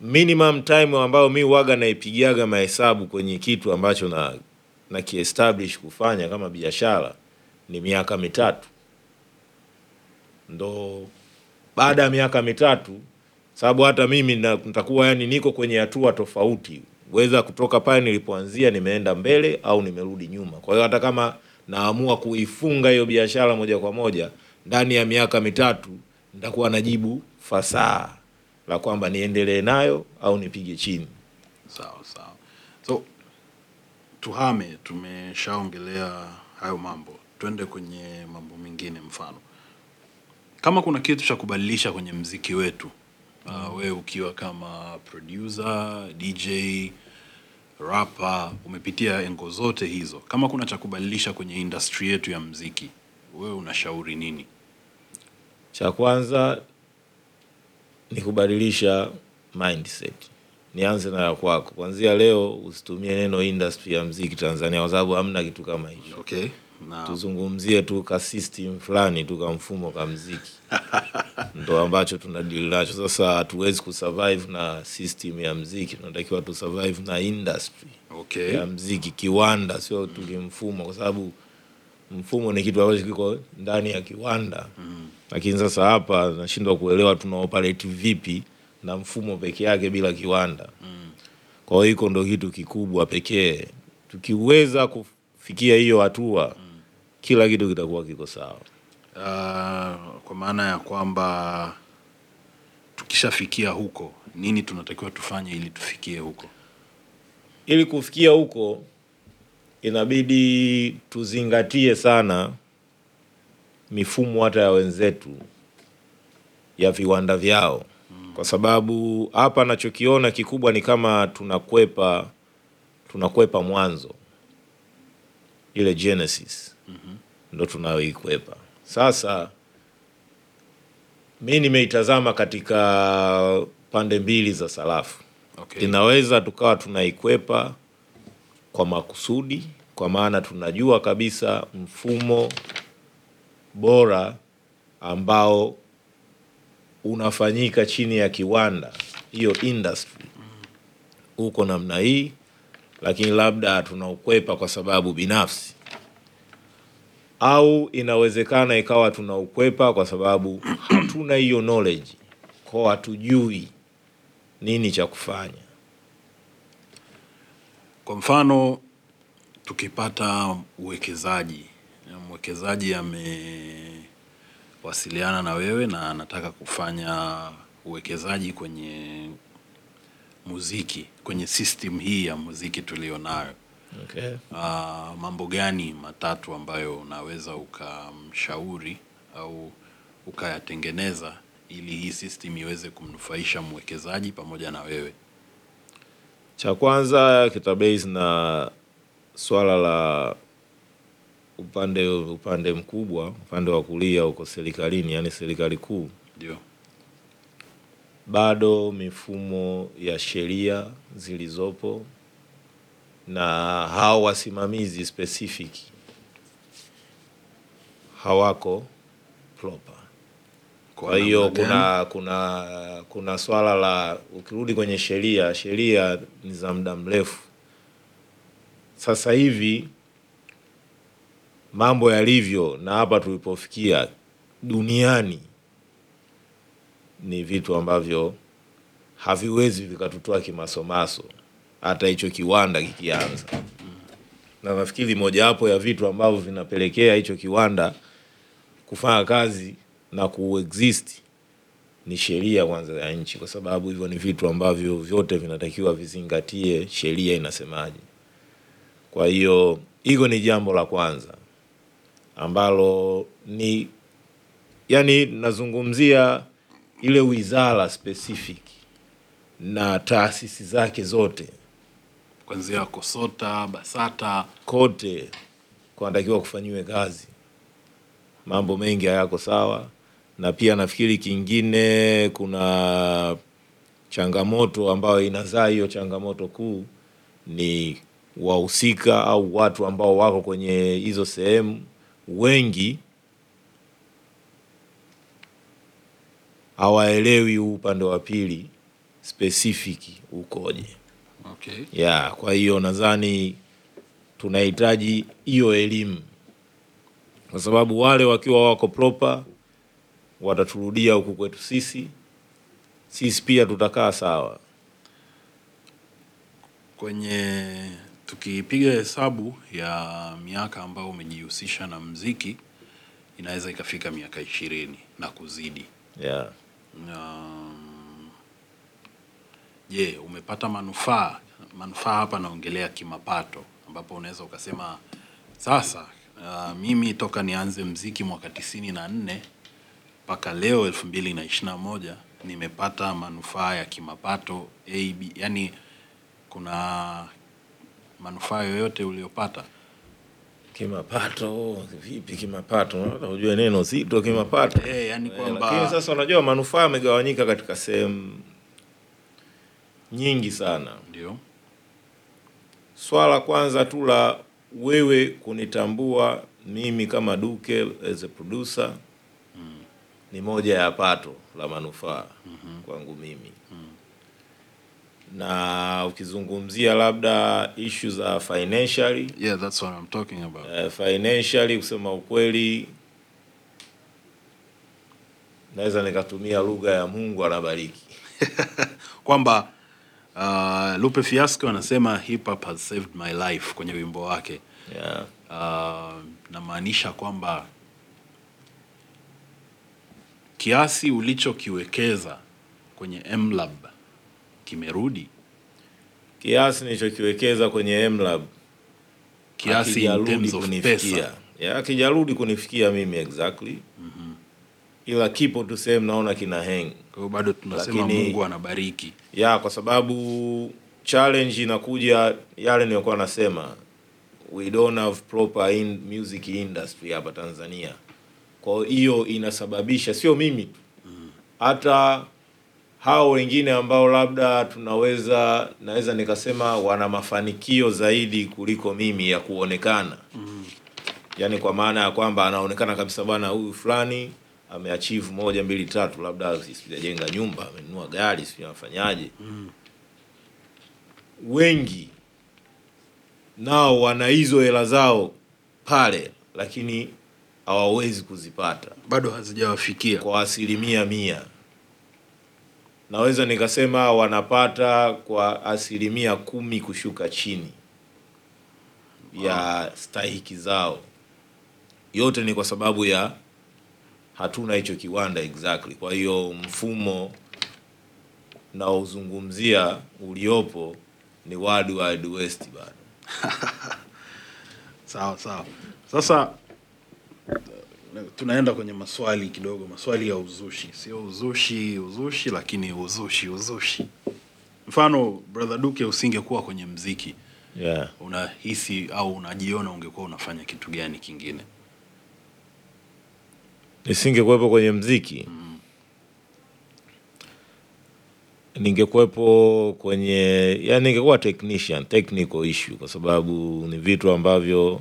minimum time ambayo mi waga naipigiaga mahesabu kwenye kitu ambacho na na kiestablish kufanya kama biashara ni miaka mitatu, ndo baada ya miaka mitatu, sababu hata mimi nitakuwa yani niko kwenye hatua tofauti, weza kutoka pale nilipoanzia nimeenda mbele au nimerudi nyuma. Kwa hiyo hata kama naamua kuifunga hiyo biashara moja kwa moja ndani ya miaka mitatu, nitakuwa najibu fasaha la kwamba niendelee nayo au nipige chini. Sawa sawa. So tuhame, tumeshaongelea hayo mambo, twende kwenye mambo mengine. Mfano, kama kuna kitu cha kubadilisha kwenye mziki wetu uh, wewe ukiwa kama producer, DJ, rapper, umepitia engo zote hizo, kama kuna cha kubadilisha kwenye industry yetu ya mziki, wewe unashauri nini? Cha kwanza ni kubadilisha mindset. Nianze na ya kwako, kuanzia leo usitumie neno industry ya mziki Tanzania kwa sababu hamna kitu kama hicho. Okay, Naam. tuzungumzie tu ka system fulani tu ka mfumo ka mziki ndo ambacho tunadili nacho sasa. Hatuwezi kusurvive na system ya mziki, tunatakiwa tusurvive na industry Okay. ya mziki, kiwanda, sio tu kimfumo, kwa sababu mfumo ni kitu ambacho kiko ndani ya kiwanda lakini sasa hapa nashindwa kuelewa tuna operate vipi na mfumo peke yake bila kiwanda. Kwa hiyo hiko ndo kitu kikubwa pekee. Tukiweza kufikia hiyo hatua, kila kitu kitakuwa kiko sawa. Uh, kwa maana ya kwamba tukishafikia huko, nini tunatakiwa tufanye ili tufikie huko? Ili kufikia huko, inabidi tuzingatie sana mifumo hata ya wenzetu ya viwanda vyao, kwa sababu hapa nachokiona kikubwa ni kama tunakwepa tunakwepa mwanzo, ile genesis ndo tunayoikwepa sasa. Mi nimeitazama katika pande mbili za sarafu Okay. Inaweza tukawa tunaikwepa kwa makusudi, kwa maana tunajua kabisa mfumo bora ambao unafanyika chini ya kiwanda, hiyo industry uko namna hii, lakini labda tunaukwepa kwa sababu binafsi, au inawezekana ikawa tunaukwepa kwa sababu hatuna hiyo knowledge, kwa hatujui nini cha kufanya. Kwa mfano tukipata uwekezaji, mwekezaji amewasiliana na wewe na anataka kufanya uwekezaji kwenye muziki, kwenye system hii ya muziki tulionayo. Okay. Ah, mambo gani matatu ambayo unaweza ukamshauri au ukayatengeneza ili hii system iweze kumnufaisha mwekezaji pamoja na wewe? Cha kwanza kitabase na swala la upande upande mkubwa, upande wa kulia huko serikalini, yani serikali kuu, Ndio. bado mifumo ya sheria zilizopo na hao wasimamizi specific hawako proper. Kwa hiyo kuna kuna kuna swala la ukirudi kwenye sheria, sheria ni za muda mrefu. Sasa hivi mambo yalivyo na hapa tulipofikia duniani ni vitu ambavyo haviwezi vikatutoa kimasomaso, hata hicho kiwanda kikianza. Na nafikiri mojawapo ya vitu ambavyo vinapelekea hicho kiwanda kufanya kazi na kuexist ni sheria kwanza ya nchi, kwa sababu hivyo ni vitu ambavyo vyote vinatakiwa vizingatie sheria inasemaje. Kwa hiyo hilo ni jambo la kwanza ambalo ni yani, nazungumzia ile wizara specific na taasisi zake zote. Kuanzia KOSOTA, BASATA, kote kunatakiwa kufanyiwe kazi. Mambo mengi hayako sawa, na pia nafikiri kingine, kuna changamoto ambayo inazaa hiyo changamoto kuu ni wahusika au watu ambao wako kwenye hizo sehemu, wengi hawaelewi huu upande wa pili specific ukoje. okay. ya kwa hiyo nadhani tunahitaji hiyo elimu, kwa sababu wale wakiwa wako proper wataturudia huku kwetu sisi, sisi pia tutakaa sawa. Kwenye tukipiga hesabu ya miaka ambayo umejihusisha na mziki inaweza ikafika miaka ishirini na kuzidi. yeah. Um, Je, umepata manufaa? Manufaa hapa naongelea kimapato, ambapo unaweza ukasema sasa, uh, mimi toka nianze mziki mwaka tisini na nne mpaka leo elfu mbili na ishirini na moja nimepata manufaa ya kimapato AB, yani kuna manufaa yoyote uliyopata Kimapato vipi? Kimapato Unajua neno zito kimapato. Eh, yani Eh, kwamba Lakini sasa unajua manufaa yamegawanyika katika sehemu nyingi sana. ndio Swala kwanza tu la wewe kunitambua mimi kama Duke as a producer ni moja ya pato la manufaa kwangu mimi na ukizungumzia labda issue za financially Yeah, that's what I'm talking about. uh, financially kusema ukweli naweza nikatumia lugha ya Mungu anabariki. kwamba uh, Lupe Fiasco anasema hip hop has saved my life kwenye wimbo wake. Yeah. Uh, namaanisha kwamba kiasi ulichokiwekeza kwenye MLab kimerudi Kiasi nilichokiwekeza kwenye MLab kiasi in terms of kunifikia. pesa. Mimi exactly. Ila kipo tu sehemu naona kina hang. Kwa hiyo bado tunasema Lakini- Mungu anabariki. ya kwa sababu challenge inakuja yale niliyokuwa nasema we don't have proper in music industry hapa Tanzania. Kwa hiyo inasababisha sio mimi hata hata hao wengine ambao labda tunaweza naweza nikasema wana mafanikio zaidi kuliko mimi ya kuonekana yaani kwa maana ya kwamba anaonekana kabisa bwana huyu fulani ameachieve moja mbili tatu, labda sijajenga nyumba, amenunua gari, sijui anafanyaje. Wengi nao wana hizo hela zao pale, lakini hawawezi kuzipata Bado hazijawafikia. kwa asilimia mia. Naweza nikasema wanapata kwa asilimia kumi kushuka chini ya stahiki zao. Yote ni kwa sababu ya hatuna hicho kiwanda exactly. Kwa hiyo mfumo naozungumzia uliopo ni Wild Wild West bado. Sawa sawa. Sasa tunaenda kwenye maswali kidogo, maswali ya uzushi, sio uzushi uzushi, lakini uzushi uzushi. Mfano, brother Duke, usingekuwa kwenye mziki, Yeah. unahisi au unajiona ungekuwa unafanya kitu gani kingine? nisingekuwepo kwenye mziki ningekuwepo kwenye yani ningekuwa technician technical issue kwa sababu ni vitu ambavyo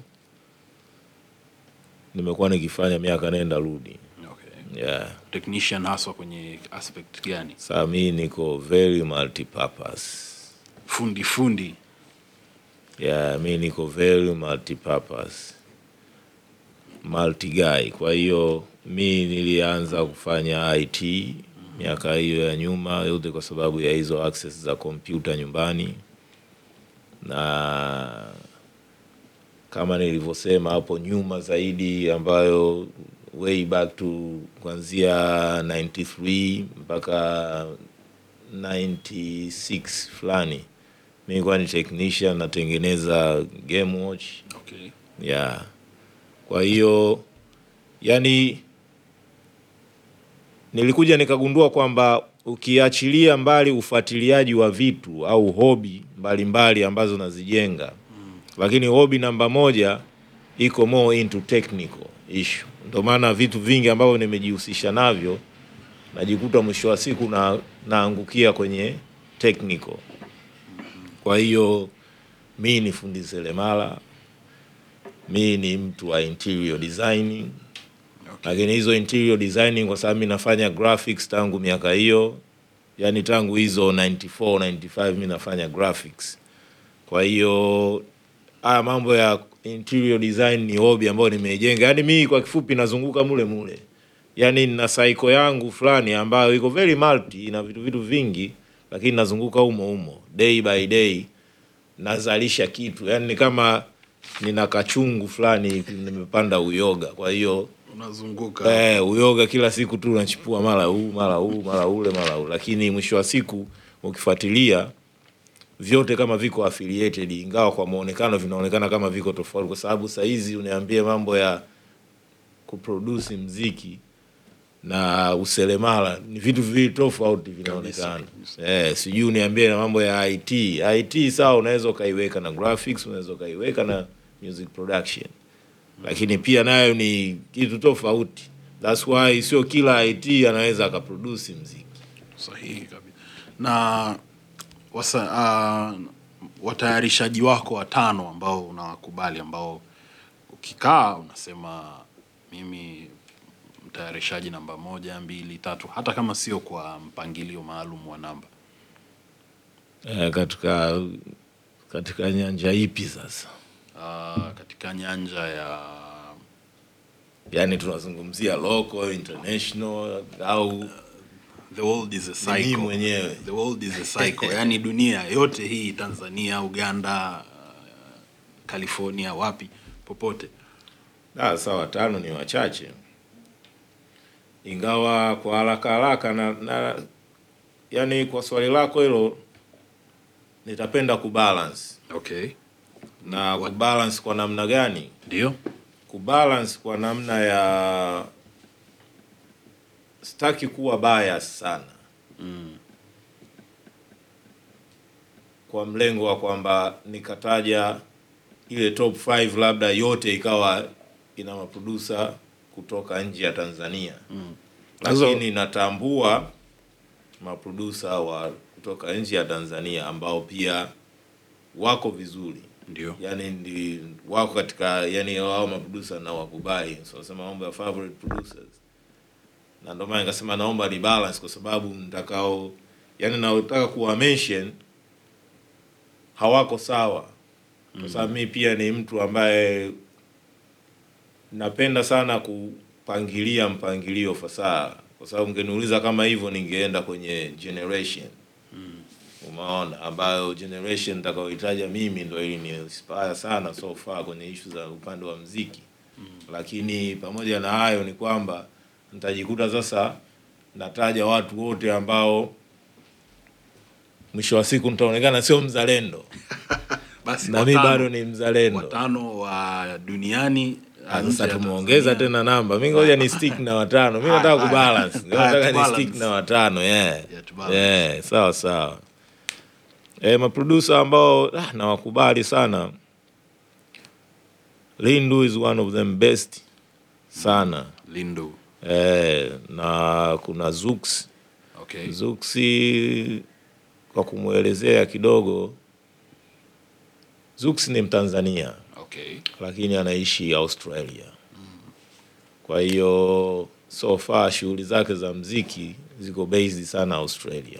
nimekuwa nikifanya miaka nenda rudi Okay. yeah. Technician haswa kwenye aspect gani? saa mi niko very multipurpose Fundi fundi. yeah, mi niko very multipurpose multi guy. Kwa hiyo mi nilianza kufanya IT miaka hiyo ya nyuma yote kwa sababu ya hizo access za kompyuta nyumbani, na kama nilivyosema hapo nyuma zaidi, ambayo way back to kuanzia 93 mpaka 96 fulani mi kuwa ni technician natengeneza game watch Okay. yeah. Kwa hiyo yani, nilikuja nikagundua kwamba ukiachilia mbali ufuatiliaji wa vitu au hobi mbalimbali ambazo nazijenga, lakini hobi namba moja iko more into technical issue. Ndio maana vitu vingi ambavyo nimejihusisha navyo najikuta mwisho wa siku na naangukia kwenye technical. Kwa hiyo mi ni fundi seremala, mi ni mtu wa interior designing, Okay. lakini hizo interior designing kwa sababu mi nafanya graphics tangu miaka hiyo, yani tangu hizo 94 95 mi nafanya graphics. Kwa hiyo haya mambo ya interior design ni hobby ambayo nimeijenga, Yaani mi kwa kifupi nazunguka mule mule, Yaani nina cycle yangu fulani ambayo iko very multi, ina vitu vitu vingi, lakini nazunguka humo humo day by day nazalisha kitu. Yaani ni kama nina kachungu fulani nimepanda uyoga. Kwa hiyo Unazunguka. eh, uyoga kila siku tu unachipua mara huu mara huu mara ule mara huu lakini mwisho wa siku ukifuatilia vyote kama viko affiliated ingawa kwa muonekano vinaonekana kama viko tofauti kwa sababu sahizi uniambie mambo ya kuproduce mziki na useremala ni vitu viwili tofauti vinaonekana. Eh, sijui uniambie na mambo ya IT. IT sawa, unaweza ukaiweka na graphics, unaweza ukaiweka na music production, lakini pia nayo ni kitu tofauti. That's why sio kila IT anaweza akaproduce mziki. Sahihi kabisa. Na wasa, uh, watayarishaji wako watano ambao unawakubali ambao ukikaa unasema mimi mtayarishaji namba moja mbili tatu hata kama sio kwa mpangilio maalum wa namba Eh, katika katika nyanja ipi sasa? uh, katika nyanja ya Yaani tunazungumzia local, international au the world is a cycle. mwenyewe? The world is a cycle. yani dunia yote hii Tanzania, Uganda, uh, California, wapi popote. Ah, sawa, watano ni wachache, ingawa kwa haraka haraka na, na yani kwa swali lako hilo nitapenda kubalance Okay. na kubalance kwa namna gani? Ndio. Kubalance kwa namna ya sitaki kuwa bias sana Mm. kwa mlengo wa kwamba nikataja ile top 5 labda yote ikawa ina maprodusa kutoka nje ya Tanzania Mm. lakini natambua maprodusa wa kutoka nje ya Tanzania ambao pia wako vizuri, Ndio. yani ndi wako katika yani wao maprodusa na wakubali, so nasema mambo ya favorite producers, na ndio maana nikasema naomba rebalance, kwa sababu nitakao yani naotaka kuwa mention hawako sawa, kwa sababu mi pia ni mtu ambaye napenda sana kupangilia mpangilio fasaha, kwa sababu ngeniuliza kama hivyo ningeenda kwenye generation. Umeona, ambayo generation nitakayohitaja mimi ndo ili ni inspire sana so far kwenye issue za upande wa mziki. Lakini pamoja na hayo ni kwamba nitajikuta sasa nataja watu wote ambao mwisho wa siku nitaonekana sio mzalendo Basi na mimi bado ni mzalendo. watano wa duniani Ah, Sasa tumeongeza tena namba, mi ngoja ni stick na watano. Mi nataka kubalance, nataka ni stick na watano yeah. Yeah. Sawa sawa. E, maproducer ambao ah, nawakubali sana. Lindu is one of them best sana Lindo. E, na kuna Zux Okay. Zuksi kwa kumwelezea kidogo, Zux ni Mtanzania Okay. lakini anaishi Australia. Kwa hiyo so far shughuli zake za mziki ziko based sana Australia.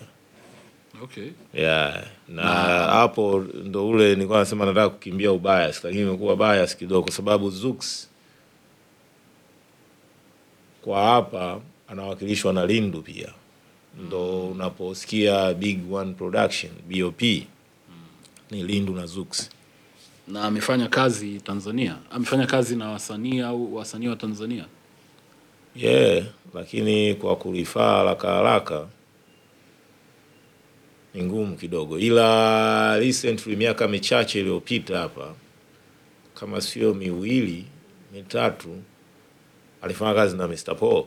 Okay. Yeah. Na hapo ndo ule nilikuwa nasema nataka kukimbia ubias, lakini imekuwa bias kidogo kwa sababu Zux kwa hapa anawakilishwa na Lindu pia, ndo unaposikia Big One Production BOP ni Lindu na Zux. Na amefanya kazi Tanzania. Amefanya kazi na wasanii au wasanii wa Tanzania. Yeah, lakini kwa kulifaa haraka haraka ni ngumu kidogo, ila recently miaka michache iliyopita hapa, kama sio miwili mitatu, alifanya kazi na Mr. Paul.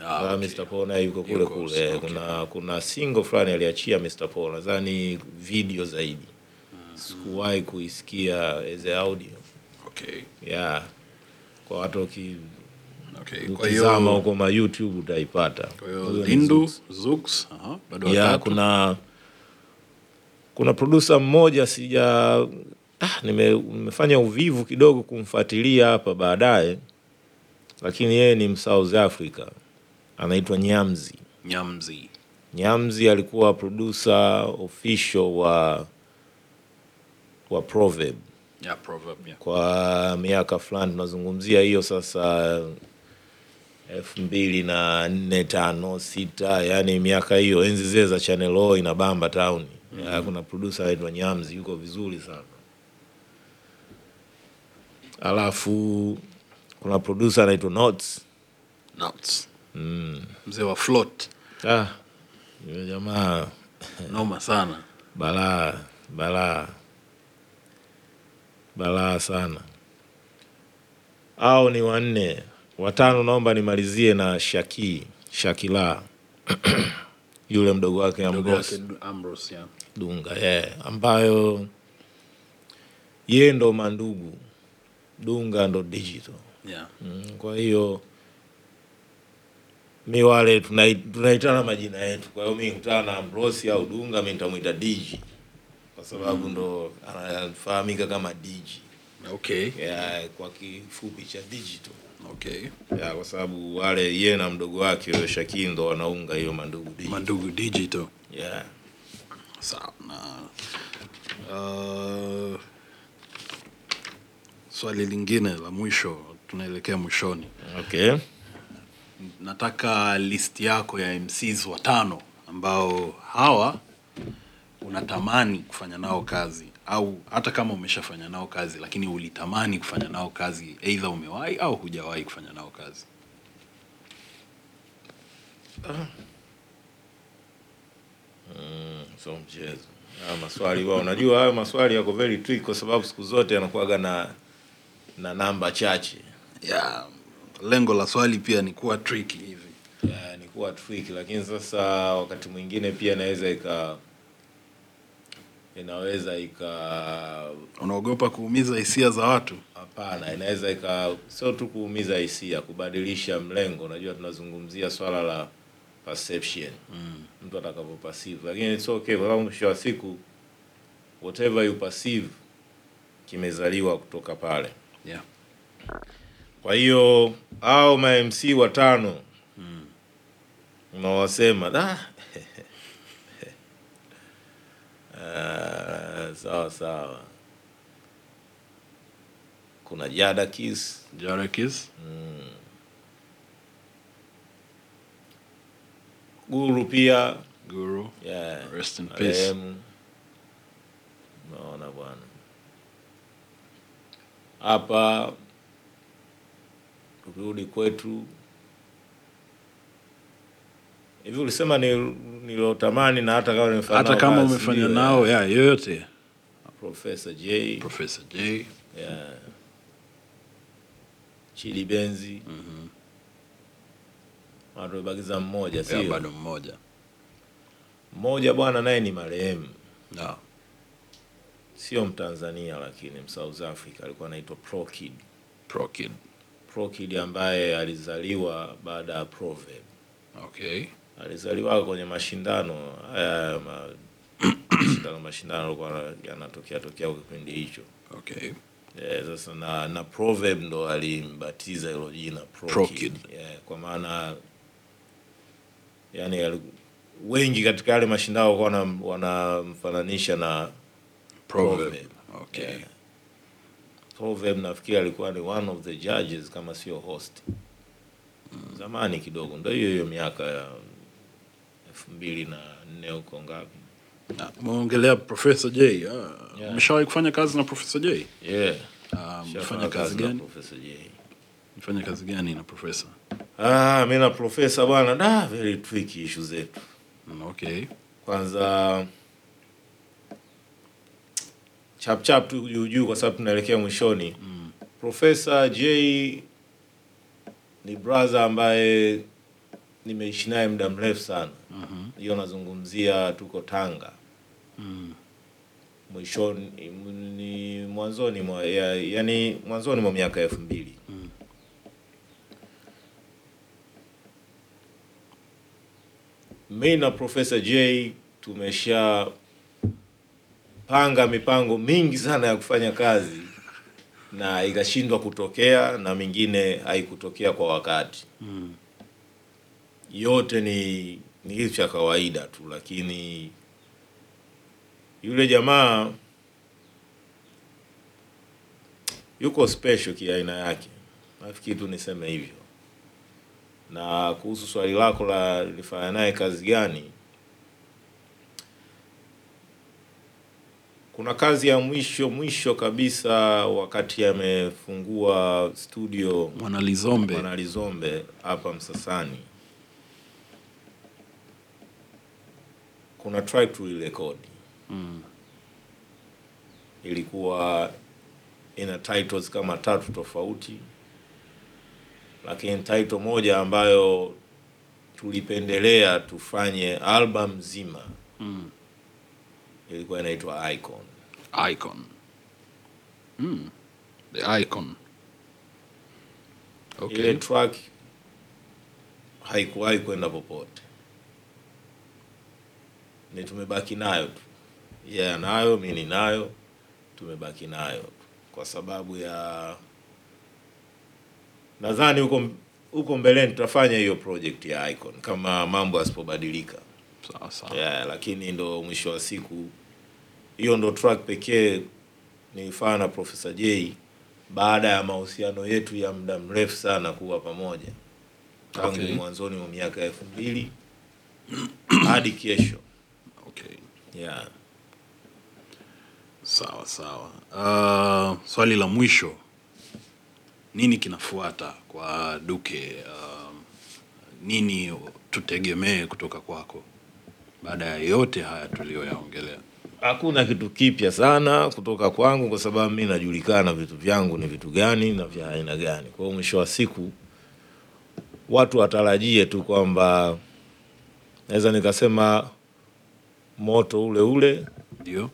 Ah, Ah, okay. Mr. Paul naye yuko kule kule. okay. Kuna kuna single fulani aliachia Mr. Paul, nadhani video zaidi, sikuwahi kuisikia as a audio Okay. yeah. Kwa watu ki Okay. Kwa hiyo kama huko ma YouTube utaipata. kwa hiyo Lindu. Zux, aha, bado yeah, kuna kuna producer mmoja sija ah, nime, nimefanya uvivu kidogo kumfuatilia hapa baadaye, lakini yeye ni Msouth Africa anaitwa Nyamzi. Nyamzi. Nyamzi alikuwa producer official wa wa Proverb Yeah, proverb, yeah. kwa miaka fulani, tunazungumzia hiyo sasa elfu mbili na nne tano sita, yani miaka hiyo, enzi zile za Channel O inabamba town. Ya, Kuna producer anaitwa Nyamzi yuko vizuri sana, alafu kuna producer anaitwa Notes. Nuts. Mm. Mzee wa float. Ah, yule jamaa Noma sana. balaa balaa balaa sana. Au ni wanne, watano. Naomba nimalizie na Shaki Shakila yule mdogo wake Ambrose Ambrose, yeah. Dunga yeah, ambayo yeye ndo mandugu, Dunga ndo digital Yeah. Mm, kwa hiyo mi wale tunaitana tunaitana majina yetu. Kwa hiyo mi kutana na Ambrose au Dunga, mi ntamwita Digi kwa sababu ndo anafahamika kama Digi. Okay. Yeah, kwa kifupi cha digital Okay. ya, kwa sababu wale ye na mdogo wake huyo Shakii ndo wanaunga hiyo mandugu digital. Mandugu Digital. Yeah. Sawa. Uh, swali lingine la mwisho, tunaelekea mwishoni. Okay. Nataka list yako ya MCs watano ambao hawa unatamani kufanya nao kazi au hata kama umeshafanya nao kazi lakini ulitamani kufanya nao kazi, eidha umewahi au hujawahi kufanya nao kazi. So mchezo. Maswali wao, unajua hayo maswali yako very tricky kwa sababu siku zote yanakuwaga na na namba chache. Yeah, lengo la swali pia ni kuwa tricky hivi. Yeah, ni kuwa tricky lakini sasa wakati mwingine pia inaweza ika inaweza ika Unaogopa kuumiza hisia za watu? hapana, inaweza ika sio tu kuumiza hisia, kubadilisha mlengo. Unajua tunazungumzia swala la perception mm. mtu atakavyo perceive, lakini it's okay kwa sababu mwisho wa siku whatever you perceive kimezaliwa kutoka pale. Yeah. Kwa hiyo hao ma MC watano unawasema da Ah, sawa sawa. Kuna Jada Kiss, Jarekis? Guru pia Guru. yeah. Rest in peace. Naona bwana, hapa tukirudi kwetu hivi, ulisema ni nilotamani na hata kama nimefanya Hata kama umefanya nao ya yoyote. Professor J Professor J. yeah. Chidi Benzi watu bagiza mmoja, sio bado mmoja. mmoja bwana, naye ni marehemu, No. sio Mtanzania lakini Msouth Africa, alikuwa anaitwa Pro Kid. Pro Kid. Pro Kid ambaye alizaliwa baada ya Proverb. Okay. Alizaliwa kwenye mashindano haya ma, mashindano mashindano alikuwa yanatokea tokea kwa kipindi hicho. Okay. Yeah, sasa na na Proverb ndo alimbatiza hilo jina Prokid. Pro Kid. Kid. Yeah, kwa maana yani wengi katika yale mashindano walikuwa wanamfananisha na Proverb. Proverb. Okay. Yeah. Proverb nafikiri alikuwa ni one of the judges kama sio host zamani kidogo, ndo hiyo hiyo miaka ya elfu mbili na nne huko ngapi. Umeongelea Professor J. Ah. Umeshawahi kufanya kazi na Professor J? Yeah. Ah, Mfanya kazi gani? Professor J. Mfanya kazi gani na Professor? Ah, mi na Professor bwana, da very tricky issue zetu. Mm, Okay. Kwanza chap chap tu juu juu, kwa sababu tunaelekea mwishoni. Profesa J ni brother ambaye nimeishi naye muda mrefu sana. Hiyo nazungumzia tuko Tanga Mm. mwishoni, ni mwanzoni mwa ya, yani mwanzoni mwa miaka elfu mbili mi na Profesa J tumesha panga mipango mingi sana ya kufanya kazi na ikashindwa kutokea na mingine haikutokea kwa wakati. Mm. Yote ni ni kitu cha kawaida tu, lakini yule jamaa yuko special kiaina yake, nafikiri tu niseme hivyo. Na kuhusu swali lako la nilifanya naye kazi gani, kuna kazi ya mwisho mwisho kabisa wakati amefungua studio Mwanalizombe, Mwanalizombe hapa Msasani, kuna track tulirekodi, Mm. ilikuwa ina titles kama tatu tofauti, lakini title moja ambayo tulipendelea tufanye album nzima Mm. Ilikuwa inaitwa Icon. Icon. Mm. The Icon. Okay. Ile track haikuwahi kwenda popote, ni tumebaki nayo tu, yeye yeah, anayo, mi ninayo, tumebaki nayo kwa sababu ya nadhani huko huko mbeleni tutafanya hiyo project ya Icon kama mambo yasipobadilika. Sawa sawa. Yeah, lakini ndo mwisho wa siku hiyo ndo track pekee nilifanya na Profesa J baada ya mahusiano yetu ya muda mrefu sana kuwa pamoja tangu Okay. mwanzoni mwa miaka elfu mbili hadi kesho. Okay. Yeah. Sawa sawa. Uh, swali la mwisho, nini kinafuata kwa Duke? Uh, nini tutegemee kutoka kwako baada ya yote haya tuliyoyaongelea? Hakuna kitu kipya sana kutoka kwangu kwa sababu mi najulikana vitu vyangu ni vitu gani na vya aina gani. Kwa hiyo mwisho wa siku watu watarajie tu kwamba naweza nikasema moto ule ule Ndio,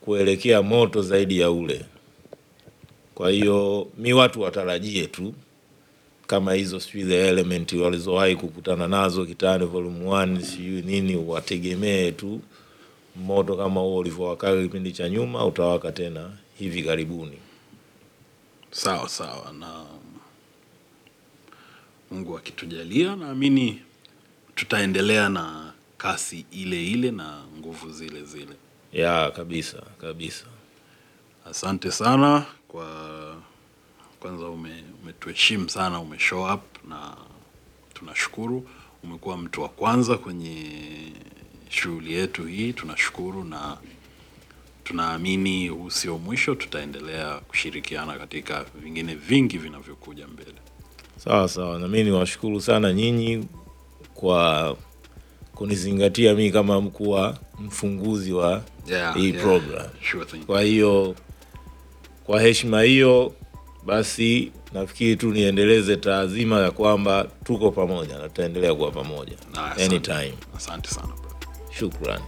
kuelekea moto zaidi ya ule. Kwa hiyo mi watu watarajie tu kama hizo sijui the element walizowahi kukutana nazo Kitani volume 1 sijui nini, wategemee tu moto kama huo ulivyowaka kipindi cha nyuma utawaka tena hivi karibuni. sawa sawa, na Mungu akitujalia, naamini tutaendelea na kasi ile ile na nguvu zile zile. Ya kabisa kabisa. Asante sana kwa kwanza, ume, umetuheshimu sana, ume show up na tunashukuru. Umekuwa mtu wa kwanza kwenye shughuli yetu hii, tunashukuru na tunaamini huu sio mwisho, tutaendelea kushirikiana katika vingine vingi vinavyokuja mbele. Sawa sawa, na mimi niwashukuru sana nyinyi kwa kunizingatia mimi kama mkuu wa mfunguzi wa Yeah, hii yeah, program. sure thing. Kwa hiyo kwa heshima hiyo basi nafikiri tu niendeleze taazima ya kwamba tuko pamoja na tutaendelea kuwa pamoja anytime. Asante sana bro. Shukran.